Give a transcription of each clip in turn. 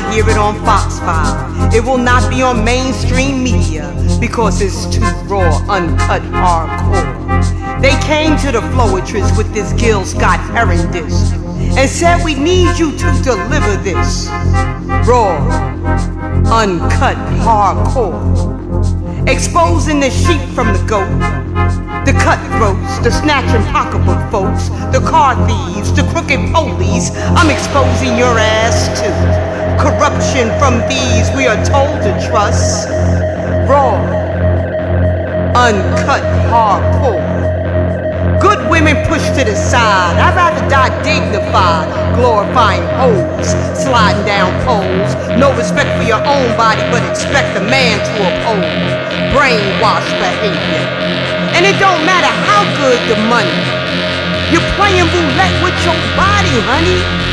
not hear it on Fox 5. It will not be on mainstream media because it's too raw, uncut, hardcore. They came to the Floetress with this Gil Scott Heron disc and said we need you to deliver this raw, uncut, hardcore. Exposing the sheep from the goat the cutthroats, the snatching pocketbook folks, the car thieves, the crooked police, I'm exposing your ass to. Corruption from these we are told to trust. Raw, uncut, hardcore. Good women pushed to the side. I'd rather die dignified, glorifying hoes, sliding down poles. No respect for your own body, but expect a man to uphold. Brainwashed behavior. And it don't matter how good the money. You're playing roulette with your body, honey.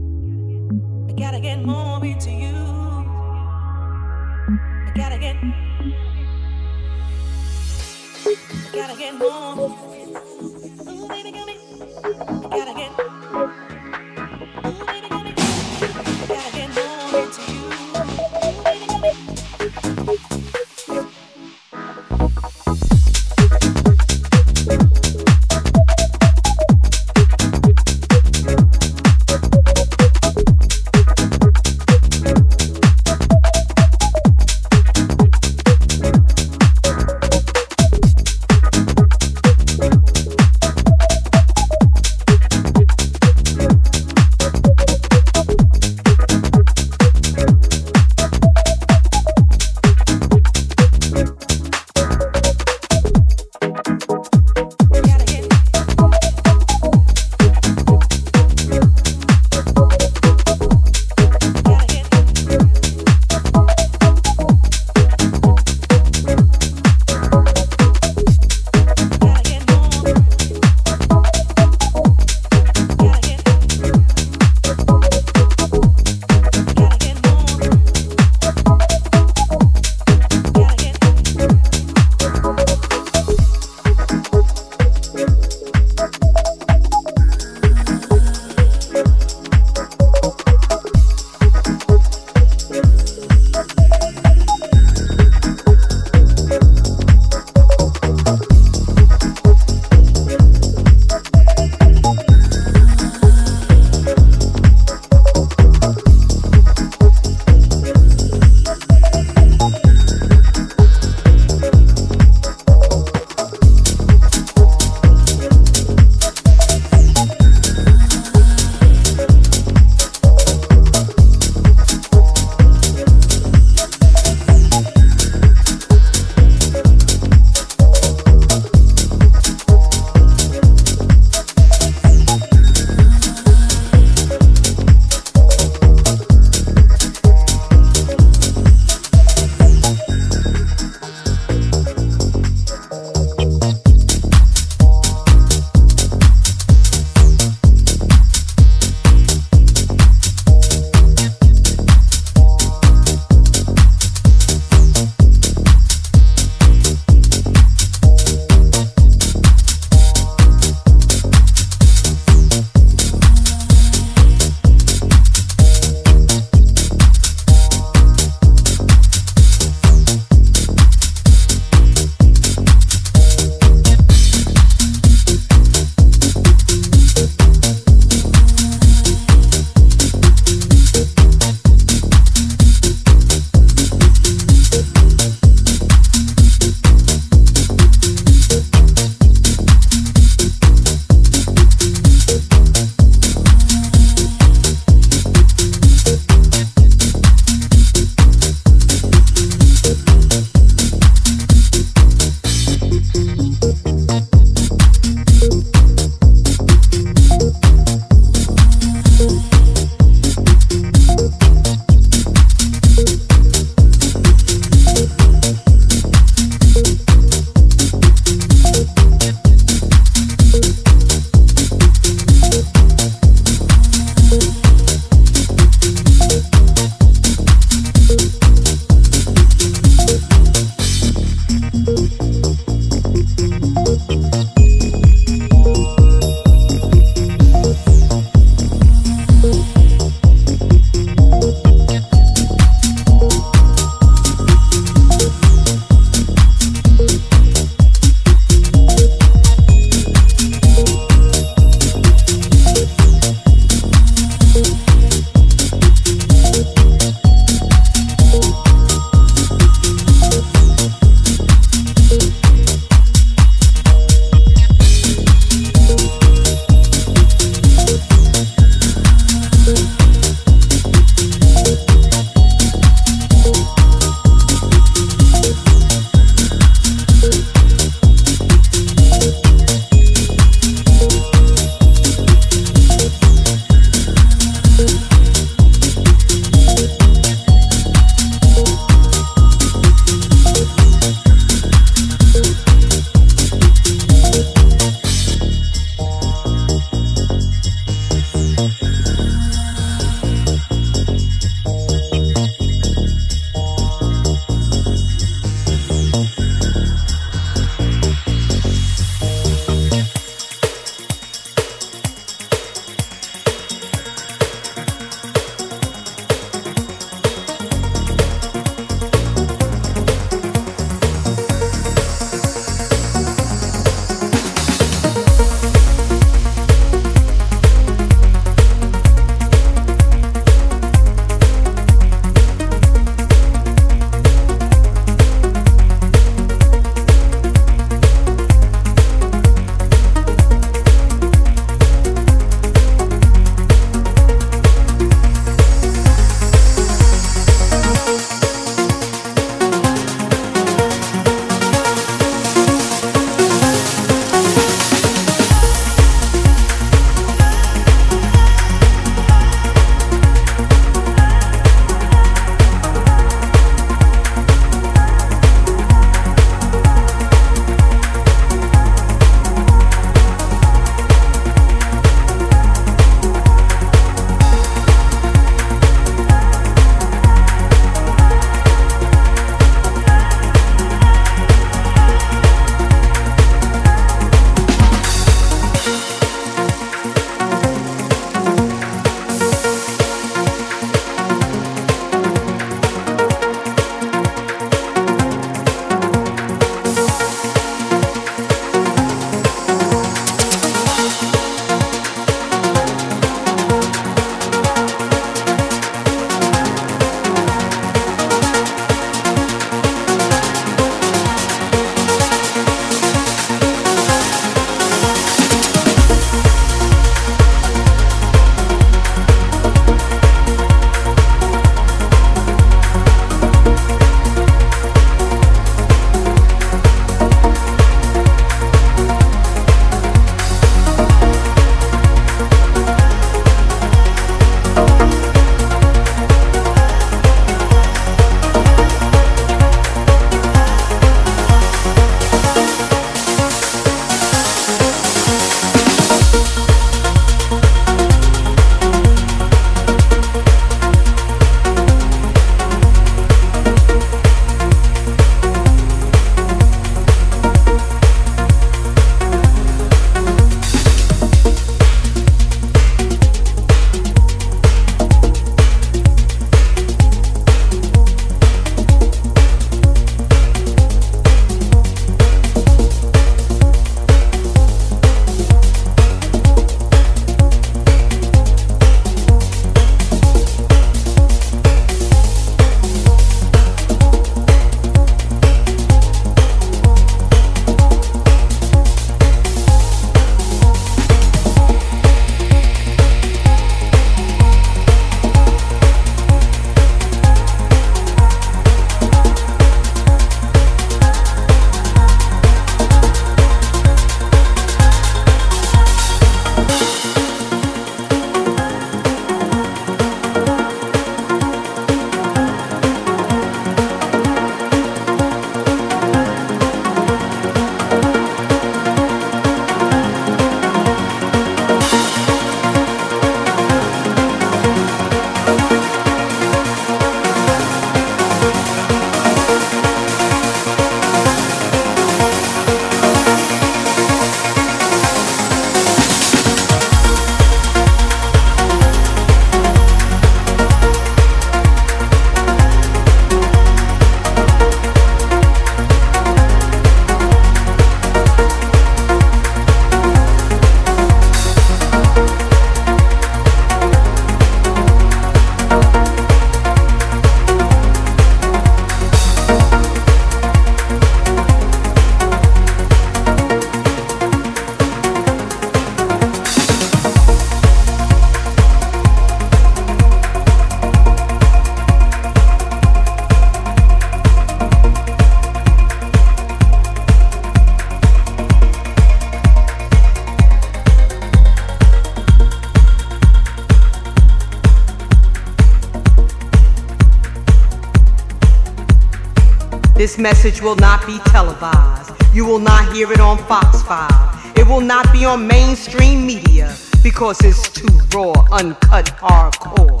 This message will not be televised. You will not hear it on Fox 5. It will not be on mainstream media because it's too raw, uncut, hardcore.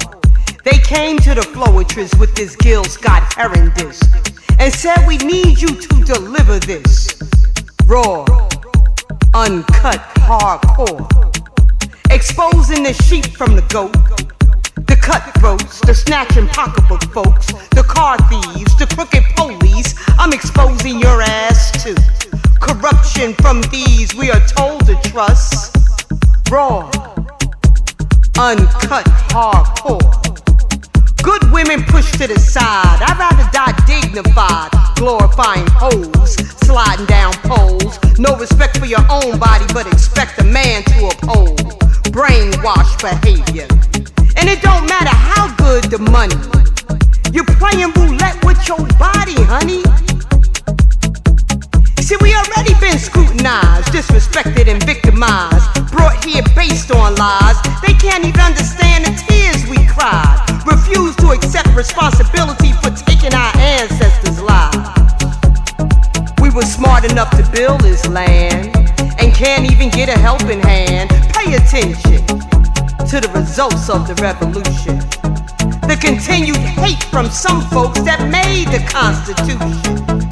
They came to the Floetress with this Gil Scott Heron disc and said, We need you to deliver this raw, uncut, hardcore. Exposing the sheep from the goat, cutthroats, the snatching pocketbook folks, the car thieves, the crooked police. I'm exposing your ass to corruption from these we are told to trust. Raw, uncut, hardcore. Good women pushed to the side. I'd rather die dignified, glorifying hoes, sliding down poles. No respect for your own body, but expect a man to uphold brainwashed behavior. And it don't matter how good the money. You're playing roulette with your body, honey. See, we already been scrutinized, disrespected, and victimized. Brought here based on lies. They can't even understand the tears we cried. Refuse to accept responsibility for taking our ancestors' lives. We were smart enough to build this land and can't even get a helping hand. Pay attention to the results of the revolution. The continued hate from some folks that made the Constitution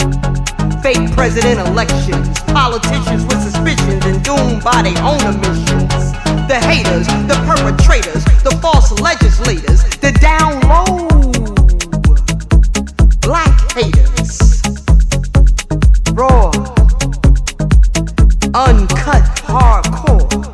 fake president elections, politicians with suspicions and doomed by their own omissions. The haters, the perpetrators, the false legislators, the down low black haters. Raw, uncut, hardcore.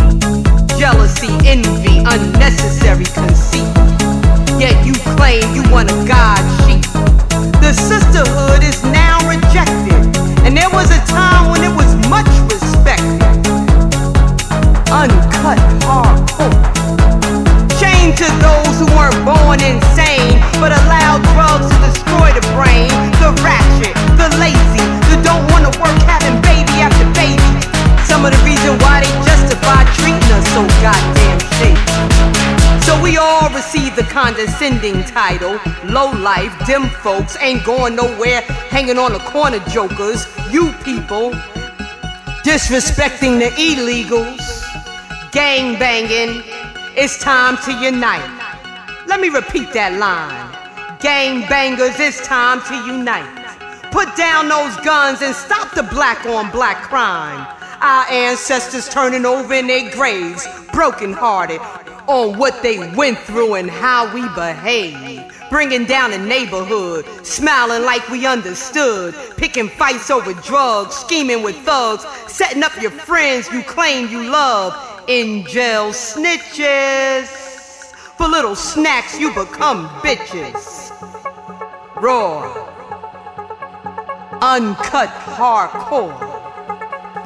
Jealousy, envy, unnecessary conceit yet you claim you want a God sheep. The sisterhood is now rejected, and there was a time when it was much respected. Uncut hardcore. Shame to those who weren't born insane, but allowed drugs to destroy the brain. The ratchet, the lazy, the don't wanna work having baby after baby. Some of the reason why so goddamn. So we all receive the condescending title. Low life, dim folks, ain't going nowhere, hanging on the corner jokers. You people, disrespecting the illegals, gang banging. It's time to unite. Let me repeat that line. Gang bangers, it's time to unite. Put down those guns and stop the black on black crime. Our ancestors turning over in their graves, broken hearted, on what they went through and how we behave. Bringing down the neighborhood, smiling like we understood, picking fights over drugs, scheming with thugs, setting up your friends you claim you love in jail snitches. For little snacks, you become bitches. Raw, uncut, hardcore.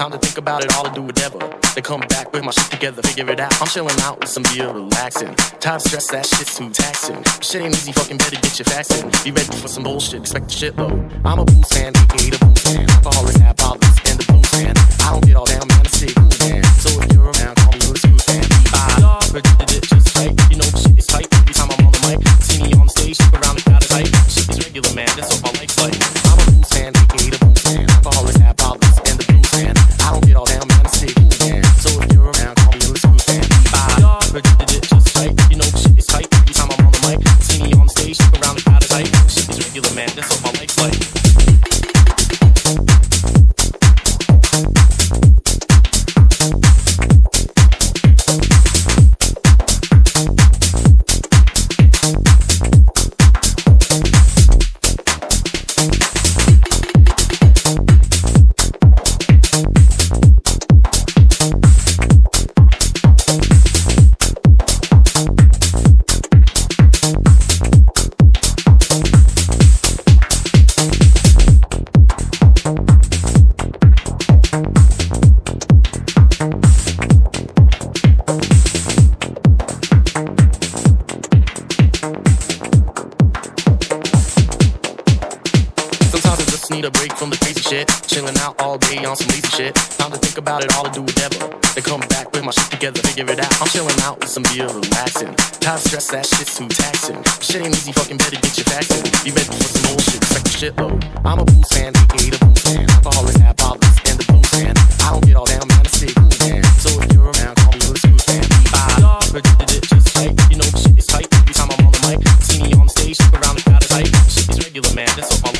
Time to think about it all to do whatever. Then come back with my shit together, figure it out. I'm chilling out with some beer, relaxing. Of stress, that shit's too taxing. Shit ain't easy, fucking better get your facts in. Be ready for some bullshit, expect the shit low. I'm a booze fan, aka the booze fan. Alcoholics have problems, and the blues fan. I don't get all Chilling out all day on some lazy shit. Time to think about it all to do whatever. Then come back with my shit together, figure it out. I'm chilling out with some beer, relaxing. Of stress, that shit's too taxing. Shit ain't easy, fucking better get your facts in. Be ready for some bullshit, expect the shit low. I'm a blues fan, aka the blues fan. Alcoholics have problems, and the blues fan. I don't get all down, man, I stay cool, man. So if you're around, call me a smooth fan. I predicted it just right. You know, shit is tight. Every time I'm on the mic, see me on stage, around the crowd is hype. Shit is regular, man, that's what my